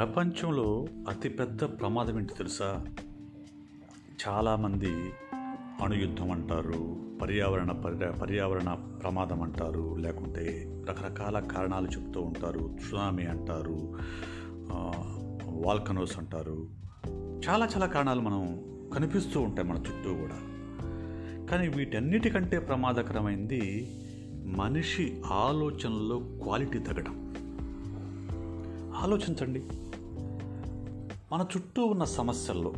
ప్రపంచంలో అతిపెద్ద ప్రమాదం ఏంటి తెలుసా? చాలామంది అణుయుద్ధం అంటారు పర్యావరణ పర్యా పర్యావరణ ప్రమాదం అంటారు లేకుంటే రకరకాల కారణాలు చెప్తూ ఉంటారు. సునామీ అంటారు వాల్కనోస్ అంటారు. చాలా చాలా కారణాలు మనం కనిపిస్తూ ఉంటాయి మన చుట్టూ కూడా. కానీ వీటన్నిటికంటే ప్రమాదకరమైంది మనిషి ఆలోచనలో క్వాలిటీ తగ్గడం. ఆలోచించండి. మన చుట్టూ ఉన్న సమస్యల్లో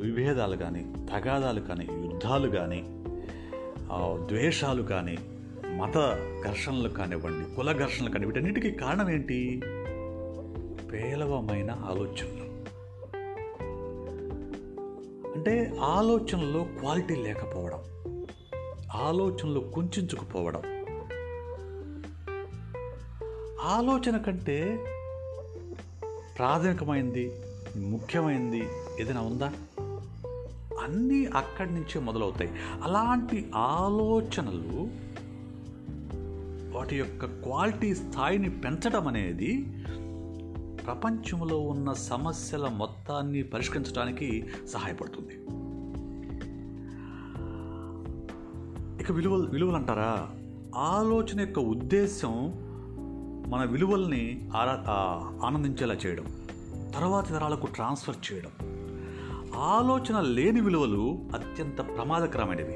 విభేదాలు కానీ తగాదాలు కానీ యుద్ధాలు కానీ ద్వేషాలు కానీ మత ఘర్షణలు కానివ్వండి కుల ఘర్షణలు కానీ వీటన్నిటికీ కారణం ఏంటి? పేలవమైన ఆలోచనలు. అంటే ఆలోచనలో క్వాలిటీ లేకపోవడం ఆలోచనలు కుంచుకుపోవడం. ఆలోచన కంటే ప్రాథమికమైంది ముఖ్యమైనది ఏదైనా ఉందా? అన్నీ అక్కడి నుంచే మొదలవుతాయి. అలాంటి ఆలోచనలు వాటి యొక్క క్వాలిటీ స్థాయిని పెంచడం అనేది ప్రపంచంలో ఉన్న సమస్యల మొత్తాన్ని పరిష్కరించడానికి సహాయపడుతుంది. ఇక విలువలు విలువలు అంటారా? ఆలోచన యొక్క ఉద్దేశం మన విలువల్ని ఆరా ఆనందించేలా చేయడం తర్వాత తరాలకు ట్రాన్స్ఫర్ చేయడం. ఆలోచన లేని విలువలు అత్యంత ప్రమాదకరమైనవి.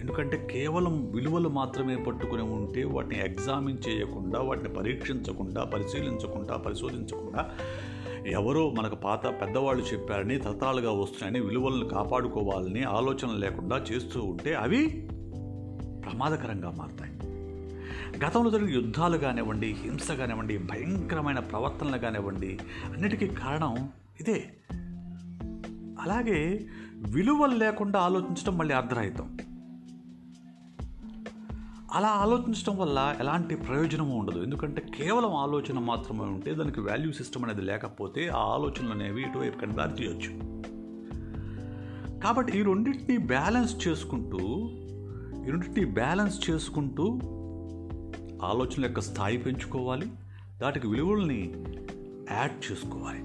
ఎందుకంటే కేవలం విలువలు మాత్రమే పట్టుకుని ఉంటే వాటిని ఎగ్జామిన్ చేయకుండా వాటిని పరీక్షించకుండా పరిశీలించకుండా పరిశోధించకుండా ఎవరో మనకు పాత పెద్దవాళ్ళు చెప్పారని తరతరాలుగా వస్తున్నాయని విలువలను కాపాడుకోవాలని ఆలోచన లేకుండా చేస్తూ ఉంటే అవి ప్రమాదకరంగా మారుతాయి. గతంలో జరిగిన యుద్ధాలు కానివ్వండి హింస కానివ్వండి భయంకరమైన ప్రవర్తనలు కానివ్వండి అన్నిటికీ కారణం ఇదే. అలాగే విలువలు లేకుండా ఆలోచించడం మళ్ళీ అర్ధరహితం. అలా ఆలోచించడం వల్ల ఎలాంటి ప్రయోజనము ఉండదు. ఎందుకంటే కేవలం ఆలోచన మాత్రమే ఉంటే దానికి వాల్యూ సిస్టమ్ అనేది లేకపోతే ఆ ఆలోచనలు అనేవి ఇటువైపు కంటే దారి తీయొచ్చు. కాబట్టి ఈ రెండింటిని బ్యాలెన్స్ చేసుకుంటూ ఈ రెండింటిని బ్యాలెన్స్ చేసుకుంటూ ఆలోచన యొక్క స్థాయి పెంచుకోవాలి దాటికి విలువల్ని యాడ్ చేసుకోవాలి.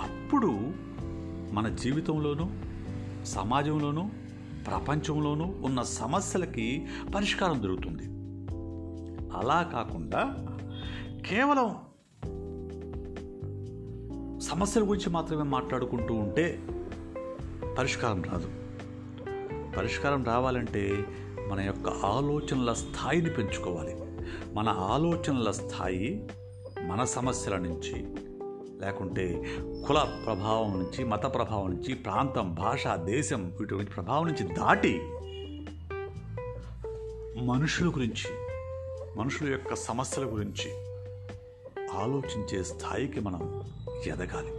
అప్పుడు మన జీవితంలోనూ సమాజంలోనూ ప్రపంచంలోనూ ఉన్న సమస్యలకి పరిష్కారం దొరుకుతుంది. అలా కాకుండా కేవలం సమస్యల గురించి మాత్రమే మాట్లాడుకుంటూ ఉంటే పరిష్కారం రాదు. పరిష్కారం రావాలంటే మన యొక్క ఆలోచనల స్థాయిని పెంచుకోవాలి. మన ఆలోచనల స్థాయి మన సమస్యల నుంచి లేకుంటే కుల ప్రభావం నుంచి మత ప్రభావం నుంచి ప్రాంతం భాష దేశం వీటి గురించి ప్రభావం నుంచి దాటి మనుషుల గురించి మనుషుల యొక్క సమస్యల గురించి ఆలోచించే స్థాయికి మనం ఎదగాలి.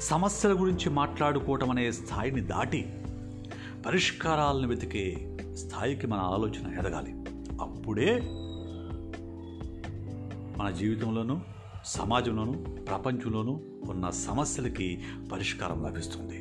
సమస్యల గురించి మాట్లాడుకోవటం అనే స్థాయిని దాటి పరిష్కారాలను వెతికే స్థాయికి మన ఆలోచన ఎదగాలి. అప్పుడే మన జీవితంలోనూ సమాజంలోనూ ప్రపంచంలోనూ ఉన్న సమస్యలకి పరిష్కారం లభిస్తుంది.